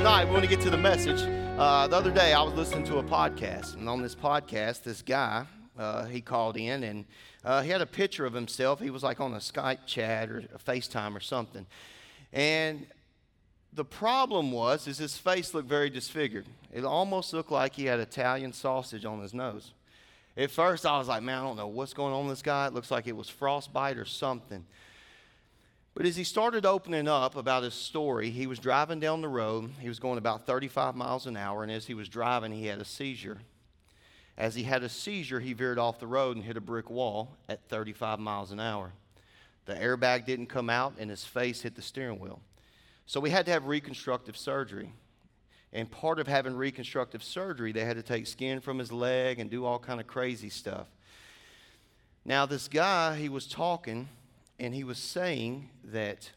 tonight we want to get to the message. Uh, the other day I was listening to a podcast, and on this podcast, this guy uh, he called in and uh, he had a picture of himself. He was like on a Skype chat or a FaceTime or something, and the problem was is his face looked very disfigured. It almost looked like he had Italian sausage on his nose. At first, I was like, man, I don't know what's going on with this guy. It looks like it was frostbite or something. But as he started opening up about his story, he was driving down the road. He was going about 35 miles an hour, and as he was driving, he had a seizure. As he had a seizure, he veered off the road and hit a brick wall at 35 miles an hour. The airbag didn't come out, and his face hit the steering wheel. So we had to have reconstructive surgery. And part of having reconstructive surgery, they had to take skin from his leg and do all kind of crazy stuff. Now, this guy, he was talking and he was saying that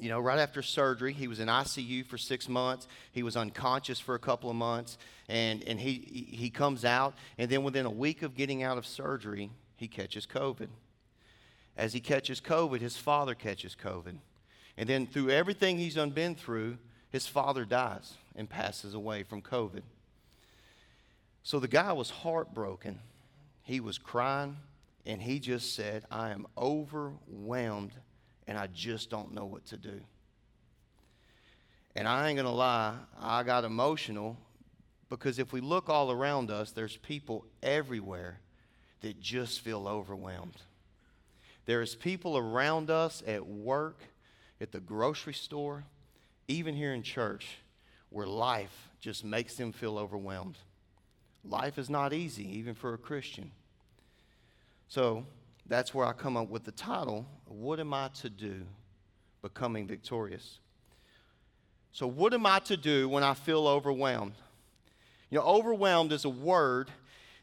you know, right after surgery, he was in ICU for six months. He was unconscious for a couple of months, and, and he, he comes out, and then within a week of getting out of surgery, he catches COVID. As he catches COVID, his father catches COVID. And then through everything he's been through, his father dies and passes away from COVID. So the guy was heartbroken. He was crying. And he just said, I am overwhelmed and I just don't know what to do. And I ain't going to lie, I got emotional because if we look all around us, there's people everywhere that just feel overwhelmed. There's people around us at work, at the grocery store, even here in church, where life just makes them feel overwhelmed. Life is not easy, even for a Christian. So that's where I come up with the title What Am I to Do? Becoming Victorious. So, what am I to do when I feel overwhelmed? You know, overwhelmed is a word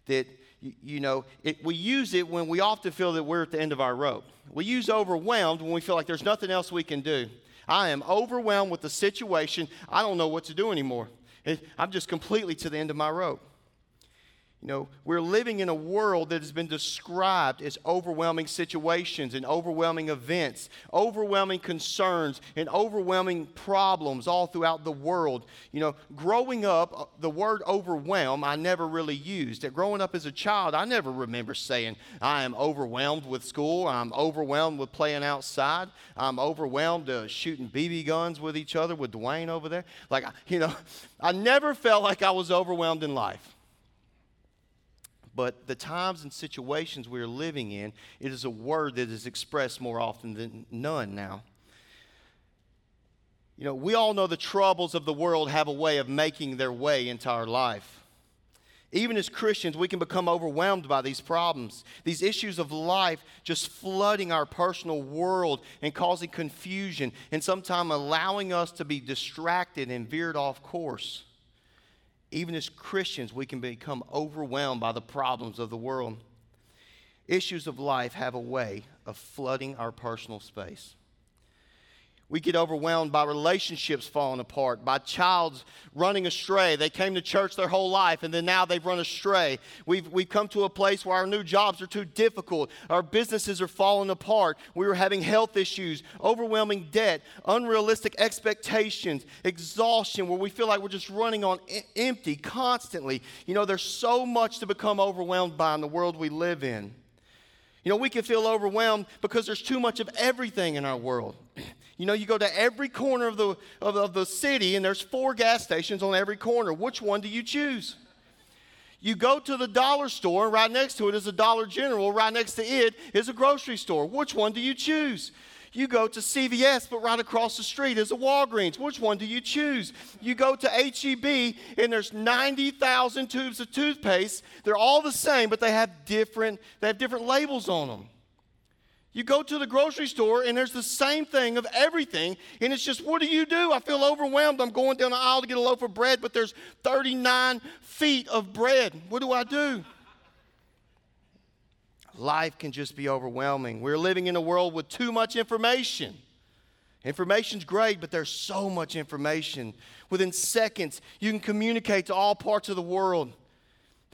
that, you know, it, we use it when we often feel that we're at the end of our rope. We use overwhelmed when we feel like there's nothing else we can do. I am overwhelmed with the situation. I don't know what to do anymore. I'm just completely to the end of my rope. You know, we're living in a world that has been described as overwhelming situations and overwhelming events, overwhelming concerns and overwhelming problems all throughout the world. You know, growing up, uh, the word overwhelm I never really used. Growing up as a child, I never remember saying, I am overwhelmed with school, I'm overwhelmed with playing outside, I'm overwhelmed uh, shooting BB guns with each other with Dwayne over there. Like, you know, I never felt like I was overwhelmed in life but the times and situations we are living in, it is a word that is expressed more often than none now. You know, we all know the troubles of the world have a way of making their way into our life. Even as Christians, we can become overwhelmed by these problems, these issues of life just flooding our personal world and causing confusion, and sometimes allowing us to be distracted and veered off course even as Christians, we can become overwhelmed by the problems of the world. Issues of life have a way of flooding our personal space. We get overwhelmed by relationships falling apart, by childs running astray. They came to church their whole life and then now they've run astray. We've, we've come to a place where our new jobs are too difficult. Our businesses are falling apart. We are having health issues, overwhelming debt, unrealistic expectations, exhaustion, where we feel like we're just running on empty constantly. You know, there's so much to become overwhelmed by in the world we live in. You know, we can feel overwhelmed because there's too much of everything in our world. You know, you go to every corner of the, of, of the city and there's four gas stations on every corner. Which one do you choose? You go to the dollar store, and right next to it is a Dollar General, right next to it is a grocery store. Which one do you choose? You go to CVS, but right across the street is a Walgreens. Which one do you choose? You go to HEB, and there's 90,000 tubes of toothpaste. They're all the same, but they have different, they have different labels on them. You go to the grocery store and there's the same thing of everything, and it's just, what do you do? I feel overwhelmed. I'm going down the aisle to get a loaf of bread, but there's 39 feet of bread. What do I do? Life can just be overwhelming. We're living in a world with too much information. Information's great, but there's so much information. Within seconds, you can communicate to all parts of the world.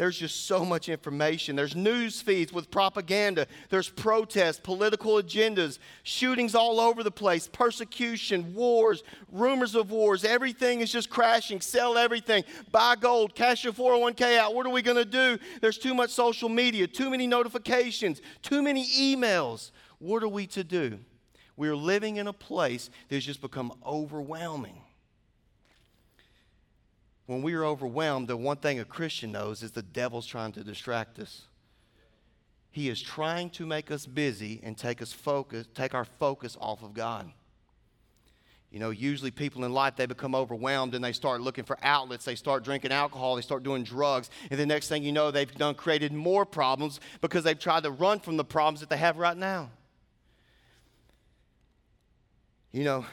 There's just so much information. There's news feeds with propaganda. There's protests, political agendas, shootings all over the place, persecution, wars, rumors of wars. Everything is just crashing. Sell everything. Buy gold. Cash your 401k out. What are we going to do? There's too much social media, too many notifications, too many emails. What are we to do? We're living in a place that's just become overwhelming. When we are overwhelmed, the one thing a Christian knows is the devil's trying to distract us. He is trying to make us busy and take us focus, take our focus off of God. You know, usually people in life, they become overwhelmed and they start looking for outlets. They start drinking alcohol, they start doing drugs. And the next thing you know, they've done created more problems because they've tried to run from the problems that they have right now. You know,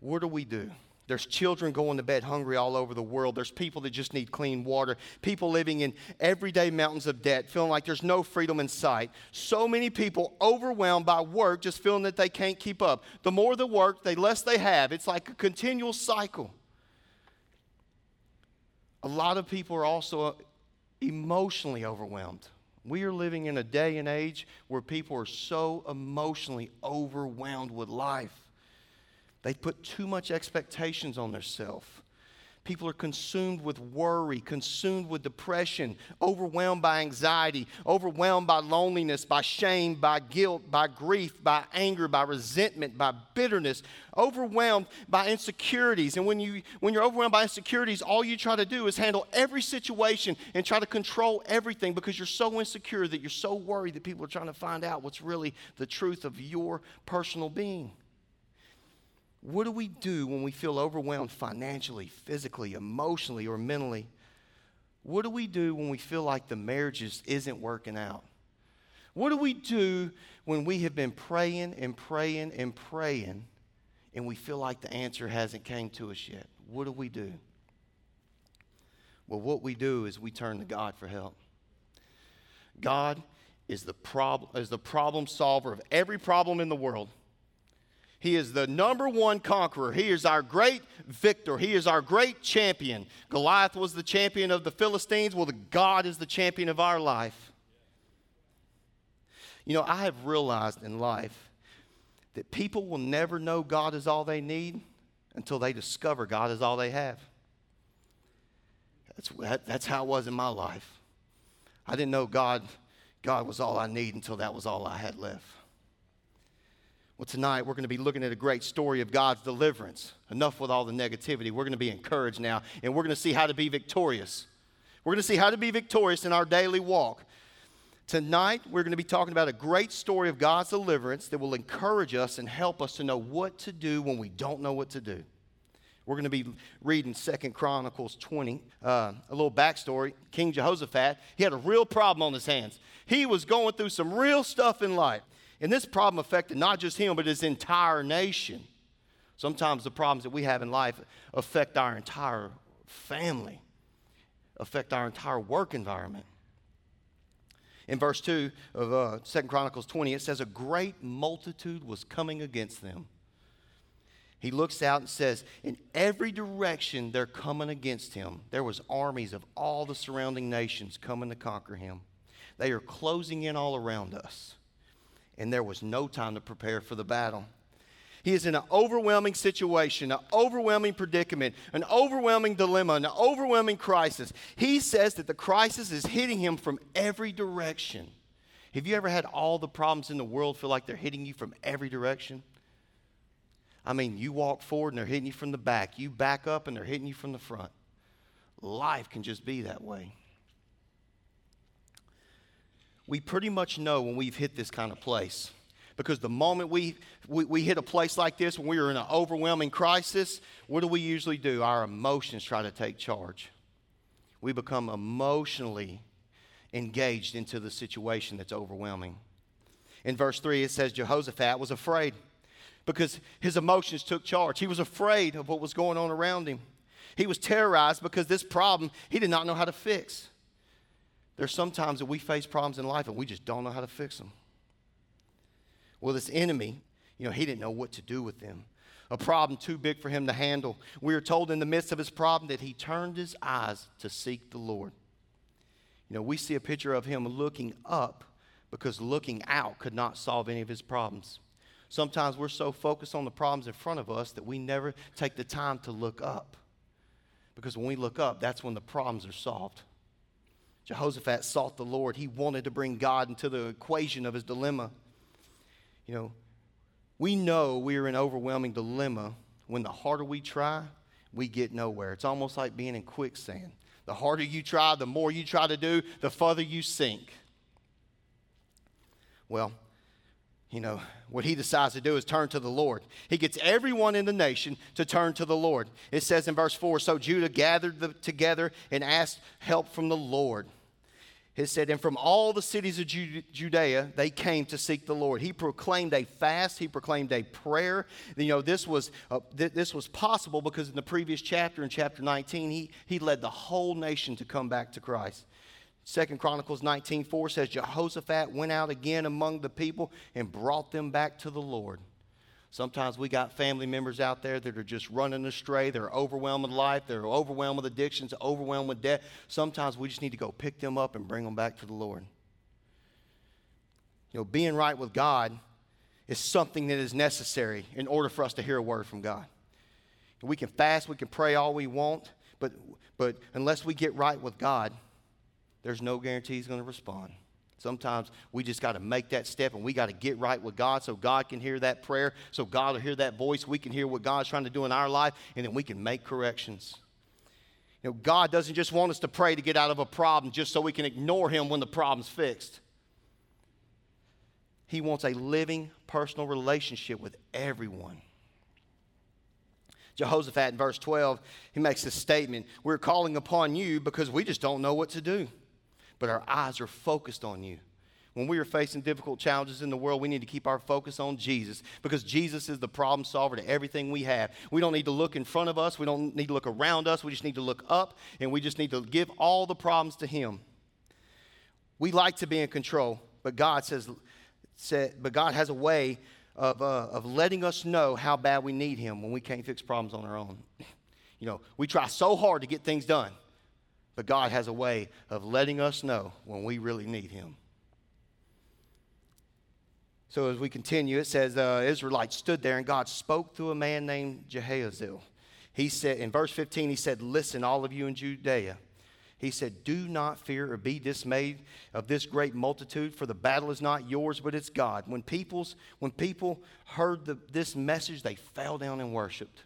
what do we do? There's children going to bed hungry all over the world. There's people that just need clean water. People living in everyday mountains of debt, feeling like there's no freedom in sight. So many people overwhelmed by work, just feeling that they can't keep up. The more the work, the less they have. It's like a continual cycle. A lot of people are also emotionally overwhelmed. We are living in a day and age where people are so emotionally overwhelmed with life. They put too much expectations on themselves. People are consumed with worry, consumed with depression, overwhelmed by anxiety, overwhelmed by loneliness, by shame, by guilt, by grief, by anger, by resentment, by bitterness, overwhelmed by insecurities. And when, you, when you're overwhelmed by insecurities, all you try to do is handle every situation and try to control everything because you're so insecure that you're so worried that people are trying to find out what's really the truth of your personal being. What do we do when we feel overwhelmed financially, physically, emotionally, or mentally? What do we do when we feel like the marriage just isn't working out? What do we do when we have been praying and praying and praying and we feel like the answer hasn't came to us yet? What do we do? Well, what we do is we turn to God for help. God is the, prob- is the problem solver of every problem in the world. He is the number one conqueror. He is our great victor. He is our great champion. Goliath was the champion of the Philistines. Well, the God is the champion of our life. You know, I have realized in life that people will never know God is all they need until they discover God is all they have. That's, that, that's how it was in my life. I didn't know God, God was all I need until that was all I had left. Tonight we're going to be looking at a great story of God's deliverance. Enough with all the negativity. We're going to be encouraged now, and we're going to see how to be victorious. We're going to see how to be victorious in our daily walk. Tonight, we're going to be talking about a great story of God's deliverance that will encourage us and help us to know what to do when we don't know what to do. We're going to be reading Second Chronicles 20. Uh, a little backstory King Jehoshaphat, he had a real problem on his hands. He was going through some real stuff in life. And this problem affected not just him, but his entire nation. Sometimes the problems that we have in life affect our entire family, affect our entire work environment. In verse 2 of uh, 2 Chronicles 20, it says, A great multitude was coming against them. He looks out and says, In every direction they're coming against him. There was armies of all the surrounding nations coming to conquer him. They are closing in all around us and there was no time to prepare for the battle. He is in an overwhelming situation, an overwhelming predicament, an overwhelming dilemma, an overwhelming crisis. He says that the crisis is hitting him from every direction. Have you ever had all the problems in the world feel like they're hitting you from every direction? I mean, you walk forward and they're hitting you from the back. You back up and they're hitting you from the front. Life can just be that way we pretty much know when we've hit this kind of place. Because the moment we, we, we, hit a place like this, when we are in an overwhelming crisis, what do we usually do? Our emotions try to take charge. We become emotionally engaged into the situation that's overwhelming. In verse 3, it says Jehoshaphat was afraid because his emotions took charge. He was afraid of what was going on around him. He was terrorized because this problem he did not know how to fix. There's sometimes that we face problems in life and we just don't know how to fix them. Well, this enemy, you know, he didn't know what to do with them. A problem too big for him to handle. We are told in the midst of his problem that he turned his eyes to seek the Lord. You know, we see a picture of him looking up because looking out could not solve any of his problems. Sometimes we're so focused on the problems in front of us that we never take the time to look up. Because when we look up, that's when the problems are solved. Jehoshaphat sought the Lord. He wanted to bring God into the equation of his dilemma. You know, we know we are in overwhelming dilemma when the harder we try, we get nowhere. It's almost like being in quicksand. The harder you try, the more you try to do, the further you sink. Well, you know, what he decides to do is turn to the Lord. He gets everyone in the nation to turn to the Lord. It says in verse 4 So Judah gathered the, together and asked help from the Lord. It said, And from all the cities of Judea, they came to seek the Lord. He proclaimed a fast, he proclaimed a prayer. You know, this was, uh, th- this was possible because in the previous chapter, in chapter 19, he, he led the whole nation to come back to Christ. Second Chronicles 19:4 says Jehoshaphat went out again among the people and brought them back to the Lord. Sometimes we got family members out there that are just running astray. They're overwhelmed with life. They're overwhelmed with addictions, overwhelmed with debt. Sometimes we just need to go pick them up and bring them back to the Lord. You know, being right with God is something that is necessary in order for us to hear a word from God. We can fast, we can pray all we want, but, but unless we get right with God, there's no guarantee he's going to respond. Sometimes we just got to make that step and we got to get right with God so God can hear that prayer, so God will hear that voice. We can hear what God's trying to do in our life, and then we can make corrections. You know, God doesn't just want us to pray to get out of a problem just so we can ignore Him when the problem's fixed. He wants a living personal relationship with everyone. Jehoshaphat in verse 12, he makes this statement We're calling upon you because we just don't know what to do but our eyes are focused on you. When we are facing difficult challenges in the world, we need to keep our focus on Jesus because Jesus is the problem solver to everything we have. We don't need to look in front of us, we don't need to look around us, we just need to look up and we just need to give all the problems to Him. We like to be in control, but God says, said, but God has a way of, uh, of letting us know how bad we need Him when we can't fix problems on our own. You know, we try so hard to get things done. But God has a way of letting us know when we really need Him. So as we continue, it says uh, Israelites stood there and God spoke through a man named Jahaziel. He said, in verse 15, he said, Listen, all of you in Judea. He said, Do not fear or be dismayed of this great multitude, for the battle is not yours, but it's God. When, people's, when people heard the, this message, they fell down and worshiped.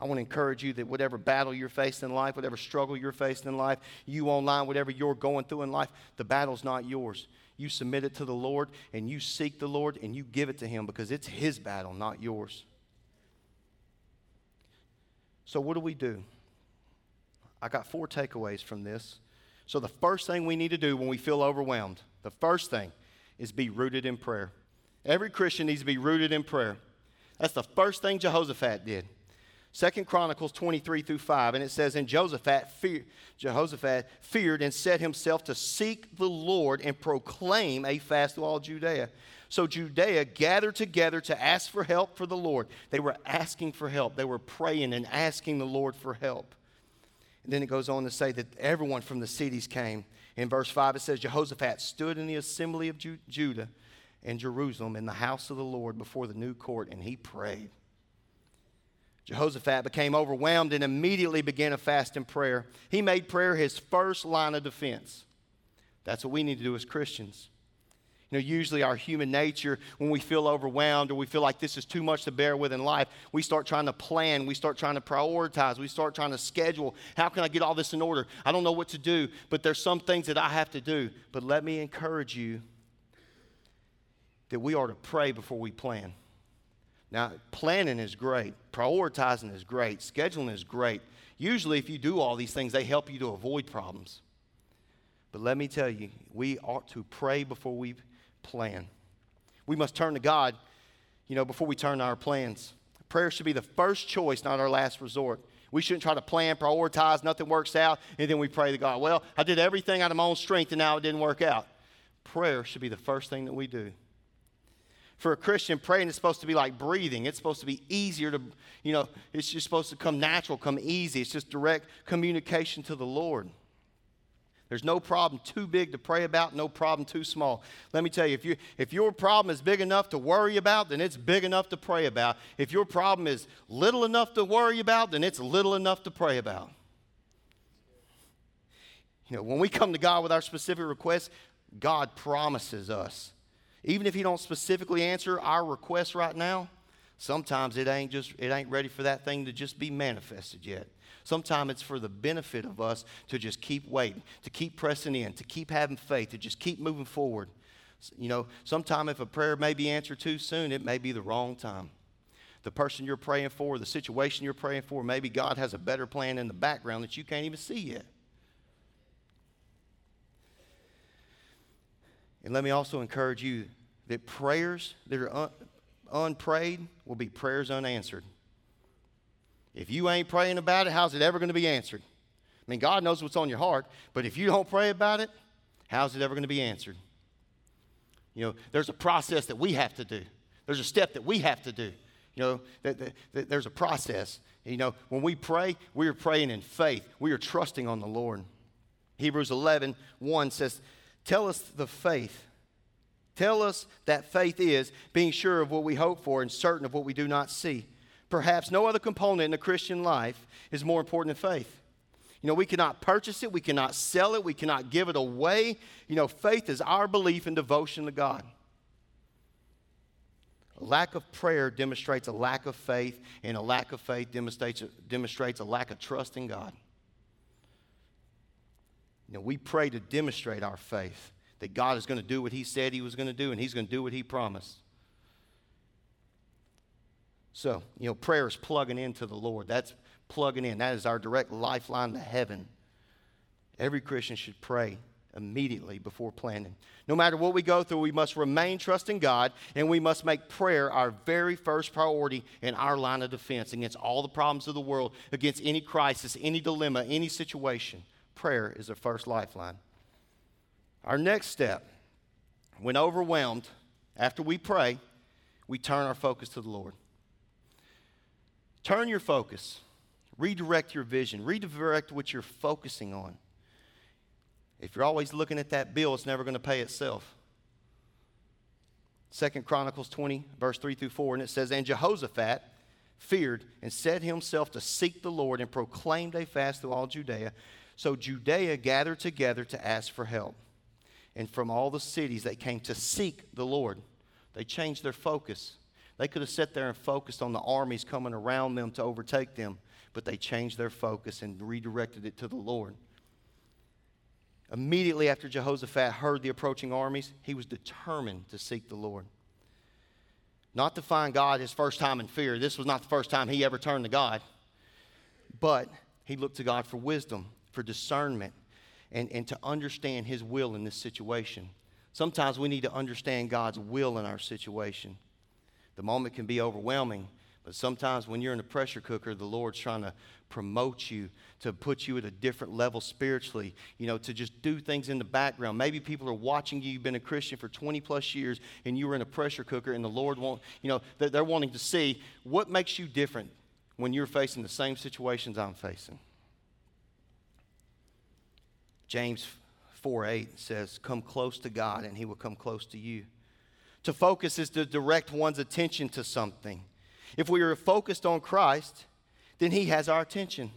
I want to encourage you that whatever battle you're facing in life, whatever struggle you're facing in life, you online, whatever you're going through in life, the battle's not yours. You submit it to the Lord and you seek the Lord and you give it to Him because it's His battle, not yours. So, what do we do? I got four takeaways from this. So, the first thing we need to do when we feel overwhelmed, the first thing is be rooted in prayer. Every Christian needs to be rooted in prayer. That's the first thing Jehoshaphat did. Second Chronicles 23 through 5, and it says, And Jehoshaphat, fear, Jehoshaphat feared and set himself to seek the Lord and proclaim a fast to all Judea. So Judea gathered together to ask for help for the Lord. They were asking for help. They were praying and asking the Lord for help. And then it goes on to say that everyone from the cities came. In verse 5, it says, Jehoshaphat stood in the assembly of Ju- Judah and Jerusalem in the house of the Lord before the new court, and he prayed. Jehoshaphat became overwhelmed and immediately began a fast and prayer. He made prayer his first line of defense. That's what we need to do as Christians. You know, usually our human nature, when we feel overwhelmed or we feel like this is too much to bear with in life, we start trying to plan, we start trying to prioritize, we start trying to schedule. How can I get all this in order? I don't know what to do, but there's some things that I have to do. But let me encourage you that we are to pray before we plan. Now, planning is great, prioritizing is great, scheduling is great. Usually, if you do all these things, they help you to avoid problems. But let me tell you, we ought to pray before we plan. We must turn to God, you know, before we turn to our plans. Prayer should be the first choice, not our last resort. We shouldn't try to plan, prioritize, nothing works out, and then we pray to God. Well, I did everything out of my own strength, and now it didn't work out. Prayer should be the first thing that we do for a Christian, praying is supposed to be like breathing. It's supposed to be easier to, you know, it's just supposed to come natural, come easy. It's just direct communication to the Lord. There's no problem too big to pray about, no problem too small. Let me tell you, if, you, if your problem is big enough to worry about, then it's big enough to pray about. If your problem is little enough to worry about, then it's little enough to pray about. You know, when we come to God with our specific requests, God promises us. Even if He don't specifically answer our request right now, sometimes it ain't just it ain't ready for that thing to just be manifested yet. Sometimes it's for the benefit of us to just keep waiting, to keep pressing in, to keep having faith, to just keep moving forward. You know, sometimes if a prayer may be answered too soon, it may be the wrong time. The person you're praying for, the situation you're praying for, maybe God has a better plan in the background that you can't even see yet. And let me also encourage you that prayers that are un- unprayed will be prayers unanswered. If you ain't praying about it, how's it ever going to be answered? I mean, God knows what's on your heart, but if you don't pray about it, how's it ever going to be answered? You know, there's a process that we have to do. There's a step that we have to do. You know, that, that, that there's a process. You know, when we pray, we are praying in faith. We are trusting on the Lord. Hebrews 11, 1 says, Tell us the faith. Tell us that faith is being sure of what we hope for and certain of what we do not see. Perhaps no other component in the Christian life is more important than faith. You know, we cannot purchase it, we cannot sell it, we cannot give it away. You know, faith is our belief and devotion to God. A lack of prayer demonstrates a lack of faith, and a lack of faith demonstrates, demonstrates a lack of trust in God. You know, we pray to demonstrate our faith that God is going to do what He said He was going to do, and He's going to do what He promised. So, you know, prayer is plugging into the Lord. That's plugging in. That is our direct lifeline to heaven. Every Christian should pray immediately before planning. No matter what we go through, we must remain trusting God and we must make prayer our very first priority in our line of defense against all the problems of the world, against any crisis, any dilemma, any situation. Prayer is the first lifeline. Our next step, when overwhelmed, after we pray, we turn our focus to the Lord. Turn your focus, redirect your vision, redirect what you're focusing on. If you're always looking at that bill, it's never going to pay itself. Second Chronicles 20, verse 3 through 4, and it says, And Jehoshaphat feared and set himself to seek the Lord and proclaimed a fast through all Judea. So Judea gathered together to ask for help. And from all the cities they came to seek the Lord. They changed their focus. They could have sat there and focused on the armies coming around them to overtake them, but they changed their focus and redirected it to the Lord. Immediately after Jehoshaphat heard the approaching armies, he was determined to seek the Lord. Not to find God his first time in fear. This was not the first time he ever turned to God. But he looked to God for wisdom, for discernment, and, and to understand his will in this situation. Sometimes we need to understand God's will in our situation. The moment can be overwhelming, but sometimes when you're in a pressure cooker, the Lord's trying to promote you, to put you at a different level spiritually, you know, to just do things in the background. Maybe people are watching you, you've been a Christian for 20 plus years, and you were in a pressure cooker, and the Lord want, you know, they're wanting to see what makes you different when you're facing the same situations I'm facing. James 4 8 says, Come close to God, and he will come close to you. To focus is to direct one's attention to something. If we are focused on Christ, then He has our attention.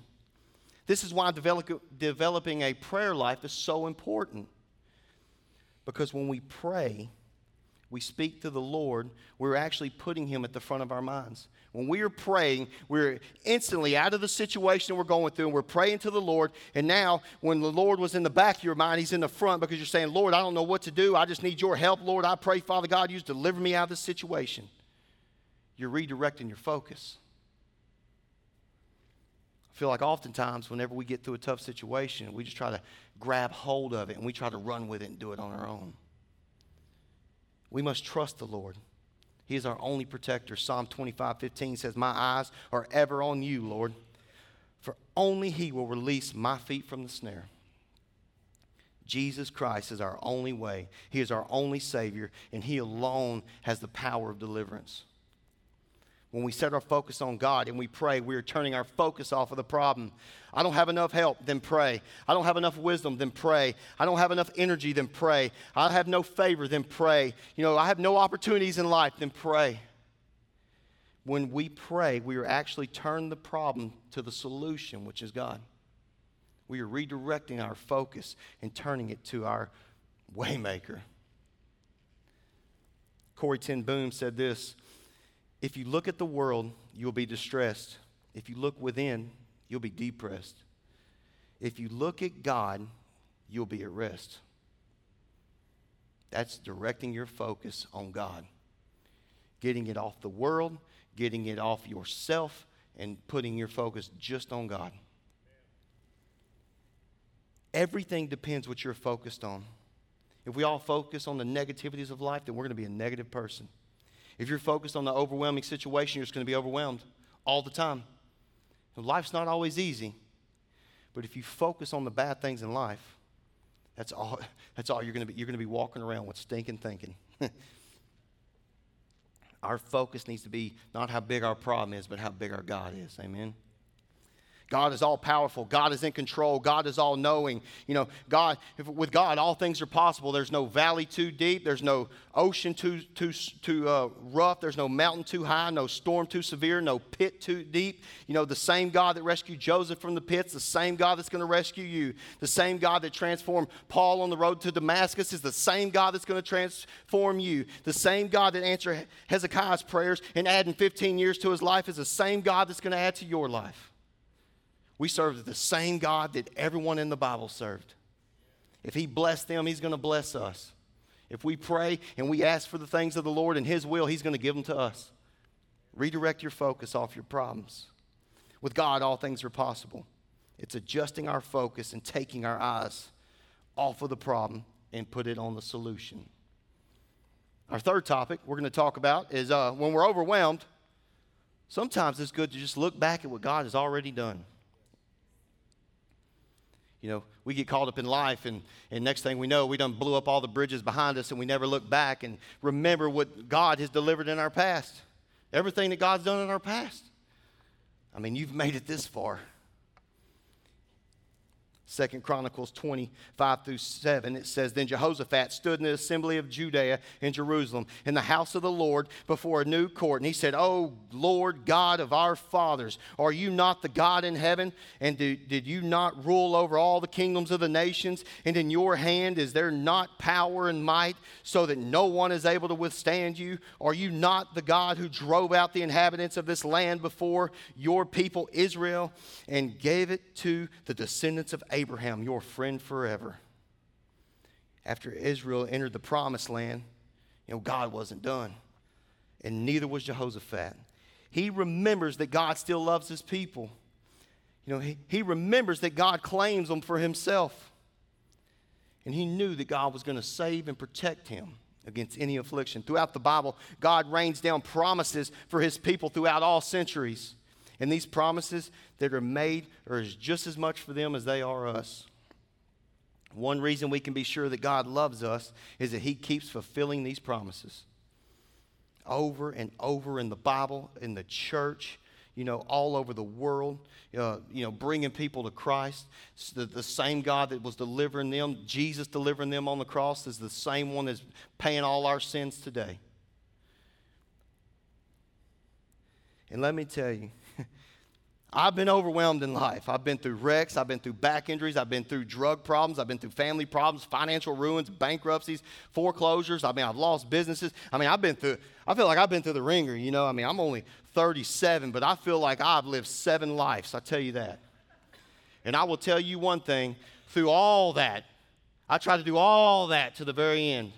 This is why develop, developing a prayer life is so important. Because when we pray, we speak to the Lord, we're actually putting Him at the front of our minds. When we are praying, we're instantly out of the situation we're going through and we're praying to the Lord. And now, when the Lord was in the back of your mind, He's in the front because you're saying, Lord, I don't know what to do. I just need your help. Lord, I pray, Father God, you deliver me out of this situation. You're redirecting your focus. I feel like oftentimes, whenever we get through a tough situation, we just try to grab hold of it and we try to run with it and do it on our own. We must trust the Lord. He is our only protector. Psalm 25 15 says, My eyes are ever on you, Lord, for only He will release my feet from the snare. Jesus Christ is our only way. He is our only Savior, and He alone has the power of deliverance. When we set our focus on God and we pray, we are turning our focus off of the problem. I don't have enough help, then pray. I don't have enough wisdom, then pray. I don't have enough energy, then pray. I have no favor, then pray. You know, I have no opportunities in life, then pray. When we pray, we are actually turning the problem to the solution, which is God. We are redirecting our focus and turning it to our waymaker. Corrie ten Boom said this if you look at the world, you'll be distressed. If you look within, you'll be depressed. If you look at God, you'll be at rest. That's directing your focus on God, getting it off the world, getting it off yourself, and putting your focus just on God. Everything depends what you're focused on. If we all focus on the negativities of life, then we're going to be a negative person. If you're focused on the overwhelming situation, you're just going to be overwhelmed all the time. Life's not always easy, but if you focus on the bad things in life, that's all, that's all you're going to be. You're going to be walking around with stinking thinking. our focus needs to be not how big our problem is, but how big our God is. Amen. God is all powerful. God is in control. God is all knowing. You know, God, if, with God, all things are possible. There's no valley too deep. There's no ocean too, too, too uh, rough. There's no mountain too high. No storm too severe. No pit too deep. You know, the same God that rescued Joseph from the pits, the same God that's going to rescue you. The same God that transformed Paul on the road to Damascus is the same God that's going to transform you. The same God that answered Hezekiah's prayers and adding 15 years to his life is the same God that's going to add to your life. We serve the same God that everyone in the Bible served. If He blessed them, He's going to bless us. If we pray and we ask for the things of the Lord and His will, He's going to give them to us. Redirect your focus off your problems. With God, all things are possible. It's adjusting our focus and taking our eyes off of the problem and put it on the solution. Our third topic we're going to talk about is uh, when we're overwhelmed, sometimes it's good to just look back at what God has already done. You know, we get caught up in life, and, and next thing we know, we done blew up all the bridges behind us, and we never look back and remember what God has delivered in our past. Everything that God's done in our past. I mean, you've made it this far. Second Chronicles 25 through 7, it says, Then Jehoshaphat stood in the assembly of Judea in Jerusalem, in the house of the Lord, before a new court. And he said, Oh Lord God of our fathers, are you not the God in heaven? And do, did you not rule over all the kingdoms of the nations? And in your hand is there not power and might, so that no one is able to withstand you? Are you not the God who drove out the inhabitants of this land before your people Israel and gave it to the descendants of Abraham? Abraham, your friend forever. After Israel entered the promised land, you know, God wasn't done. And neither was Jehoshaphat. He remembers that God still loves his people. You know, he, he remembers that God claims them for himself. And he knew that God was going to save and protect him against any affliction. Throughout the Bible, God rains down promises for his people throughout all centuries. And these promises that are made are just as much for them as they are us. One reason we can be sure that God loves us is that He keeps fulfilling these promises. Over and over in the Bible, in the church, you know, all over the world, uh, you know, bringing people to Christ. The, the same God that was delivering them, Jesus delivering them on the cross, is the same one that's paying all our sins today. And let me tell you, I've been overwhelmed in life. I've been through wrecks. I've been through back injuries. I've been through drug problems. I've been through family problems, financial ruins, bankruptcies, foreclosures. I mean, I've lost businesses. I mean, I've been through, I feel like I've been through the ringer, you know. I mean, I'm only 37, but I feel like I've lived seven lives. I tell you that. And I will tell you one thing through all that, I tried to do all that to the very end.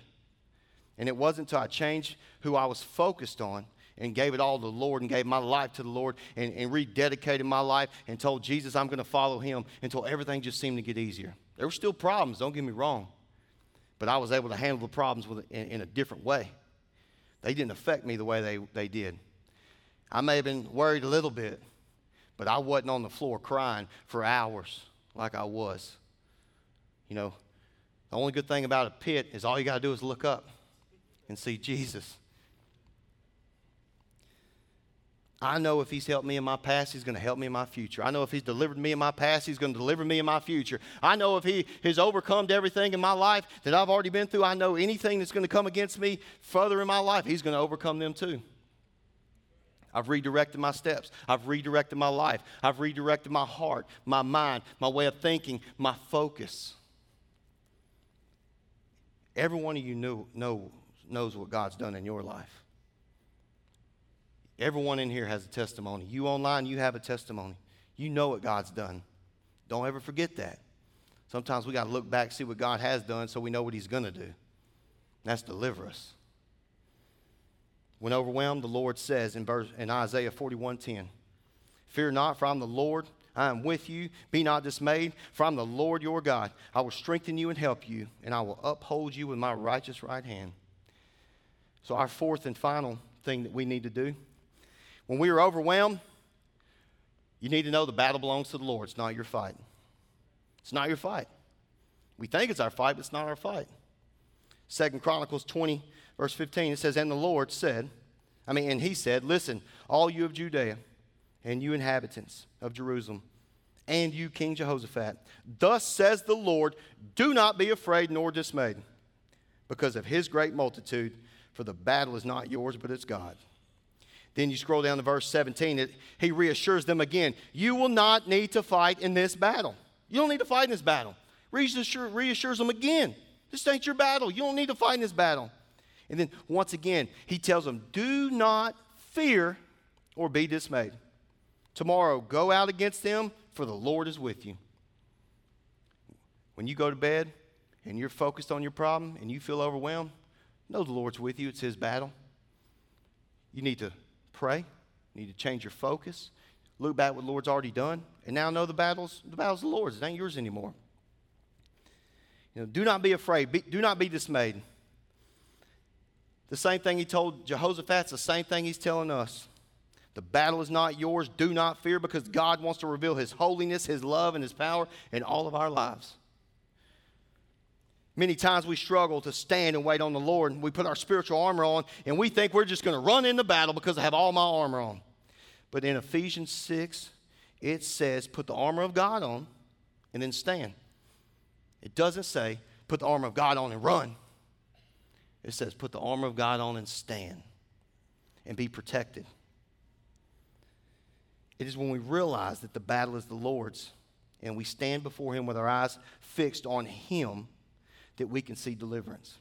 And it wasn't until I changed who I was focused on and gave it all to the Lord and gave my life to the Lord and, and rededicated my life and told Jesus I'm going to follow him until everything just seemed to get easier. There were still problems, don't get me wrong, but I was able to handle the problems with, in, in a different way. They didn't affect me the way they, they did. I may have been worried a little bit, but I wasn't on the floor crying for hours like I was. You know, the only good thing about a pit is all you got to do is look up and see Jesus. I know if He's helped me in my past, He's going to help me in my future. I know if He's delivered me in my past, He's going to deliver me in my future. I know if He has overcome everything in my life that I've already been through, I know anything that's going to come against me further in my life, He's going to overcome them too. I've redirected my steps. I've redirected my life. I've redirected my heart, my mind, my way of thinking, my focus. Every one of you know, know, knows what God's done in your life. Everyone in here has a testimony. You online, you have a testimony. You know what God's done. Don't ever forget that. Sometimes we got to look back, see what God has done, so we know what He's going to do. That's deliver us. When overwhelmed, the Lord says in, verse, in Isaiah 41:10, Fear not, for I'm the Lord. I am with you. Be not dismayed, for I'm the Lord your God. I will strengthen you and help you, and I will uphold you with my righteous right hand. So, our fourth and final thing that we need to do when we are overwhelmed, you need to know the battle belongs to the Lord. It's not your fight. It's not your fight. We think it's our fight, but it's not our fight. Second Chronicles 20, verse 15, it says, And the Lord said, I mean, and he said, Listen, all you of Judea, and you inhabitants of Jerusalem, and you, King Jehoshaphat, thus says the Lord, do not be afraid nor dismayed because of his great multitude, for the battle is not yours, but it's God's. Then you scroll down to verse 17, it, he reassures them again you will not need to fight in this battle. You don't need to fight in this battle. Reassure, reassures them again this ain't your battle. You don't need to fight in this battle. And then once again, he tells them do not fear or be dismayed. Tomorrow, go out against them, for the Lord is with you. When you go to bed and you're focused on your problem and you feel overwhelmed, know the Lord's with you. It's His battle. You need to pray. You need to change your focus. Look back what the Lord's already done. And now know the battle's the battle's the Lord's. It ain't yours anymore. You know, do not be afraid. Be, do not be dismayed. The same thing he told Jehoshaphat, it's the same thing he's telling us. The battle is not yours. Do not fear because God wants to reveal his holiness, his love, and his power in all of our lives. Many times we struggle to stand and wait on the Lord, and we put our spiritual armor on, and we think we're just going to run in the battle because I have all my armor on. But in Ephesians 6, it says, put the armor of God on and then stand. It doesn't say, put the armor of God on and run. It says, put the armor of God on and stand and be protected. It is when we realize that the battle is the Lord's and we stand before Him with our eyes fixed on Him that we can see deliverance.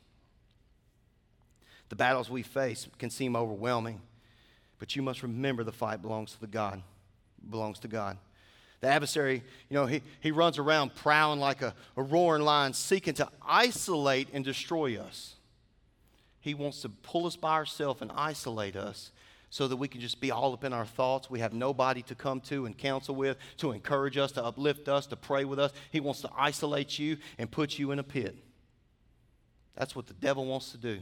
The battles we face can seem overwhelming, but you must remember the fight belongs to the God, belongs to God. The adversary, you know, he, he runs around prowling like a, a roaring lion, seeking to isolate and destroy us. He wants to pull us by ourselves and isolate us so that we can just be all up in our thoughts. We have nobody to come to and counsel with, to encourage us, to uplift us, to pray with us. He wants to isolate you and put you in a pit. That's what the devil wants to do.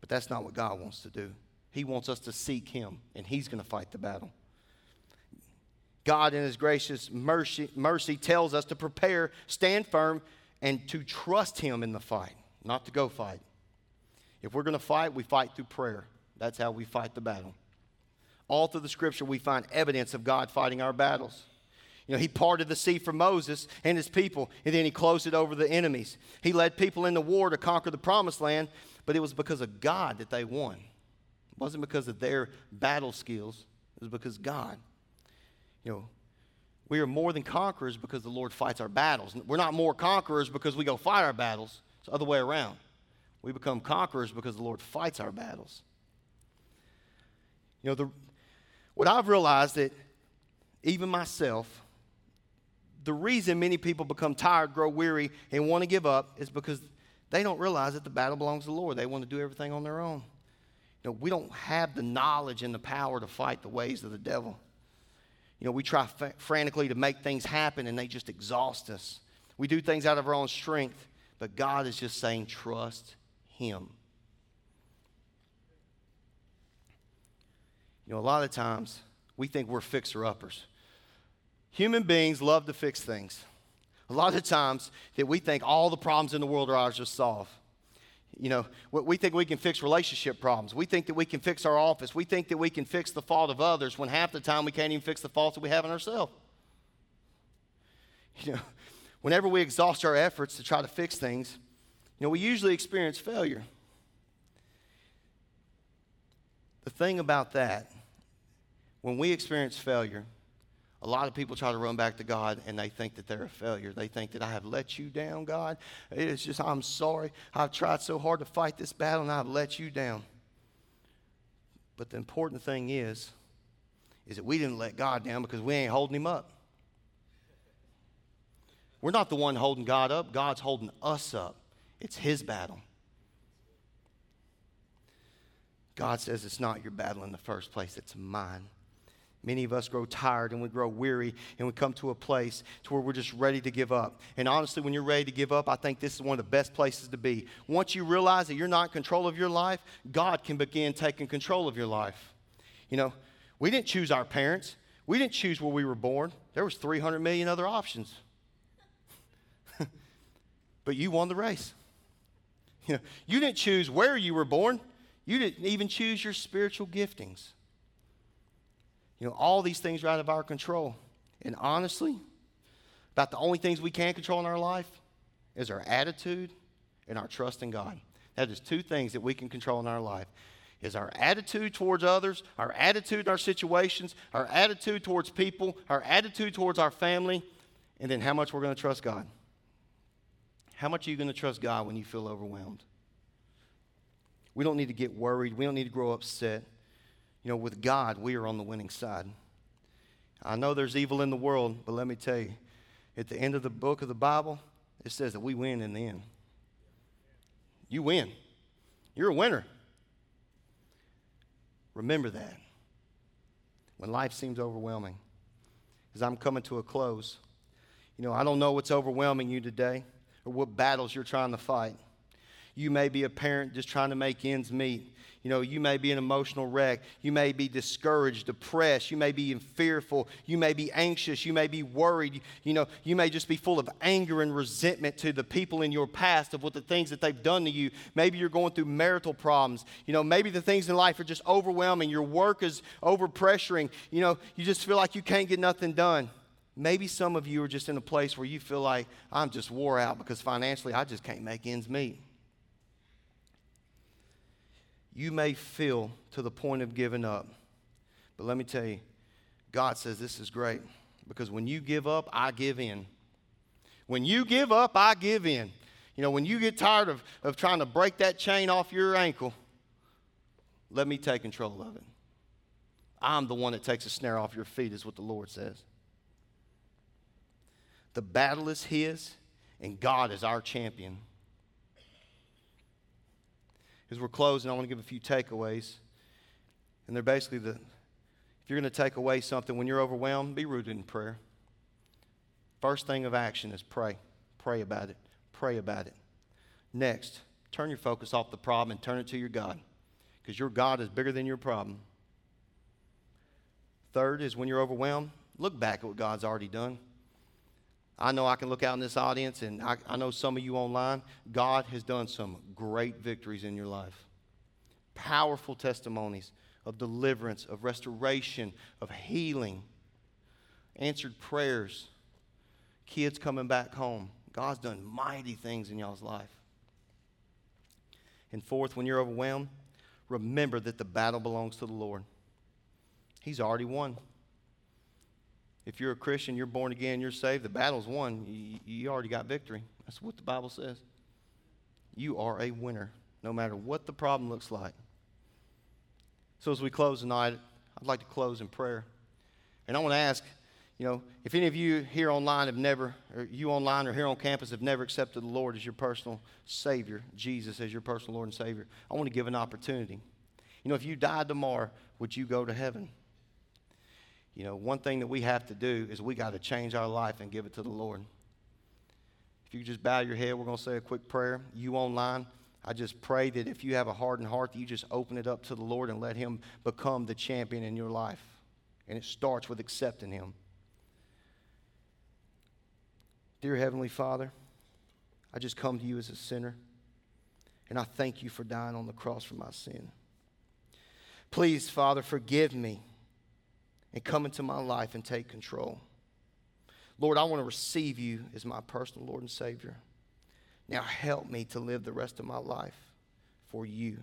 But that's not what God wants to do. He wants us to seek Him, and He's going to fight the battle. God, in His gracious mercy, mercy, tells us to prepare, stand firm, and to trust Him in the fight, not to go fight. If we're going to fight, we fight through prayer. That's how we fight the battle. All through the scripture, we find evidence of God fighting our battles. You know, he parted the sea for Moses and his people, and then he closed it over the enemies. He led people into war to conquer the promised land, but it was because of God that they won. It wasn't because of their battle skills, it was because God. You know, we are more than conquerors because the Lord fights our battles. We're not more conquerors because we go fight our battles. It's the other way around. We become conquerors because the Lord fights our battles. You know, the, what I've realized that even myself, the reason many people become tired, grow weary, and want to give up is because they don't realize that the battle belongs to the Lord. They want to do everything on their own. You know, we don't have the knowledge and the power to fight the ways of the devil. You know, we try f- frantically to make things happen and they just exhaust us. We do things out of our own strength, but God is just saying, trust Him. You know, a lot of times we think we're fixer uppers. Human beings love to fix things. A lot of times that we think all the problems in the world are ours to solve. You know, we think we can fix relationship problems. We think that we can fix our office. We think that we can fix the fault of others when half the time we can't even fix the faults that we have in ourselves. You know, whenever we exhaust our efforts to try to fix things, you know, we usually experience failure. The thing about that, when we experience failure, a lot of people try to run back to God and they think that they're a failure. They think that I have let you down, God. It is just, I'm sorry. I've tried so hard to fight this battle and I've let you down. But the important thing is, is that we didn't let God down because we ain't holding him up. We're not the one holding God up, God's holding us up. It's his battle. God says it's not your battle in the first place, it's mine. Many of us grow tired and we grow weary and we come to a place to where we're just ready to give up. And honestly, when you're ready to give up, I think this is one of the best places to be. Once you realize that you're not in control of your life, God can begin taking control of your life. You know, we didn't choose our parents. We didn't choose where we were born. There was 300 million other options. but you won the race. You, know, you didn't choose where you were born. You didn't even choose your spiritual giftings. You know, all these things are out of our control. And honestly, about the only things we can control in our life is our attitude and our trust in God. That is two things that we can control in our life. Is our attitude towards others, our attitude in our situations, our attitude towards people, our attitude towards our family, and then how much we're going to trust God. How much are you going to trust God when you feel overwhelmed? We don't need to get worried. We don't need to grow upset. You know, with God, we are on the winning side. I know there's evil in the world, but let me tell you, at the end of the book of the Bible, it says that we win in the end. You win. You're a winner. Remember that when life seems overwhelming. As I'm coming to a close, you know, I don't know what's overwhelming you today or what battles you're trying to fight. You may be a parent just trying to make ends meet. You know, you may be an emotional wreck. You may be discouraged, depressed. You may be fearful. You may be anxious. You may be worried. You know, you may just be full of anger and resentment to the people in your past of what the things that they've done to you. Maybe you're going through marital problems. You know, maybe the things in life are just overwhelming. Your work is overpressuring. You know, you just feel like you can't get nothing done. Maybe some of you are just in a place where you feel like I'm just wore out because financially I just can't make ends meet you may feel to the point of giving up. But let me tell you, God says this is great because when you give up, I give in. When you give up, I give in. You know, when you get tired of, of trying to break that chain off your ankle, let me take control of it. I'm the one that takes a snare off your feet, is what the Lord says. The battle is His, and God is our champion as we're closing, I want to give a few takeaways. And they're basically the if you're going to take away something when you're overwhelmed, be rooted in prayer. First thing of action is pray. Pray about it. Pray about it. Next, turn your focus off the problem and turn it to your God because your God is bigger than your problem. Third is when you're overwhelmed, look back at what God's already done. I know I can look out in this audience, and I, I, know some of you online. God has done some great victories in your life. Powerful testimonies of deliverance, of restoration, of healing, answered prayers, kids coming back home. God's done mighty things in y'all's life. And fourth, when you're overwhelmed, remember that the battle belongs to the Lord. He's already won. If you're a Christian, you're born again, you're saved, the battle's won. You, you already got victory. That's what the Bible says. You are a winner, no matter what the problem looks like. So as we close tonight, I'd like to close in prayer. And I want to ask, you know, if any of you here online have never, or you online or here on campus have never accepted the Lord as your personal Savior, Jesus as your personal Lord and Savior, I want to give an opportunity. You know, if you died tomorrow, would you go to heaven? You know, one thing that we have to do is we got to change our life and give it to the Lord. If you just bow your head, we're going to say a quick prayer. You online, I just pray that if you have a hardened heart, that you just open it up to the Lord and let Him become the champion in your life. And it starts with accepting Him. Dear Heavenly Father, I just come to you as a sinner. And I thank you for dying on the cross for my sin. Please, Father, forgive me and come into my life and take control. Lord, I want to receive you as my personal Lord and Savior. Now help me to live the rest of my life for you.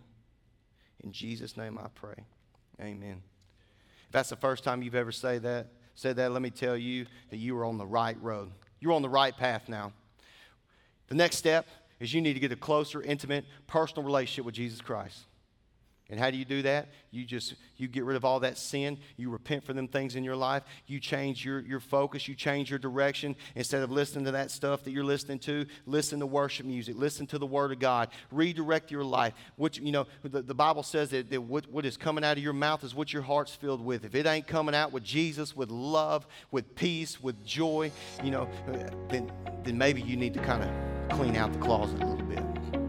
In Jesus' name I pray. Amen. If that's the first time you've ever said that, said that, let me tell you that you are on the right road. You're on the right path now. The next step is you need to get a closer, intimate, personal relationship with Jesus Christ. And how do you do that? You just you get rid of all that sin. You repent for them things in your life. You change your, your focus. You change your direction. Instead of listening to that stuff that you're listening to, listen to worship music. Listen to the Word of God. Redirect your life. Which you know the, the Bible says that, that what, what is coming out of your mouth is what your heart's filled with. If it ain't coming out with Jesus, with love, with peace, with joy, you know, then then maybe you need to kind of clean out the closet a little bit.